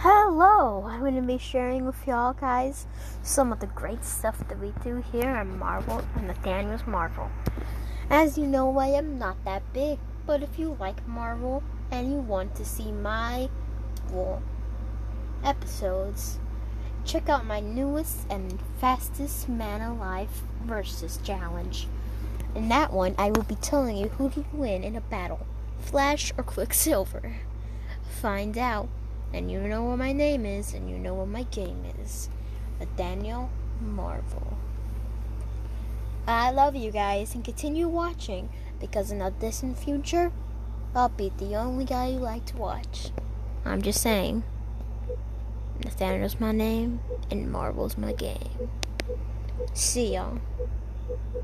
Hello! I'm going to be sharing with y'all guys some of the great stuff that we do here at Marvel and Nathaniel's Marvel. As you know, I am not that big, but if you like Marvel and you want to see my well, episodes, check out my newest and fastest man alive versus challenge. In that one, I will be telling you who to win in a battle Flash or Quicksilver. Find out and you know what my name is, and you know what my game is. Nathaniel Marvel. I love you guys, and continue watching, because in a distant future, I'll be the only guy you like to watch. I'm just saying. Nathaniel's my name, and Marvel's my game. See y'all.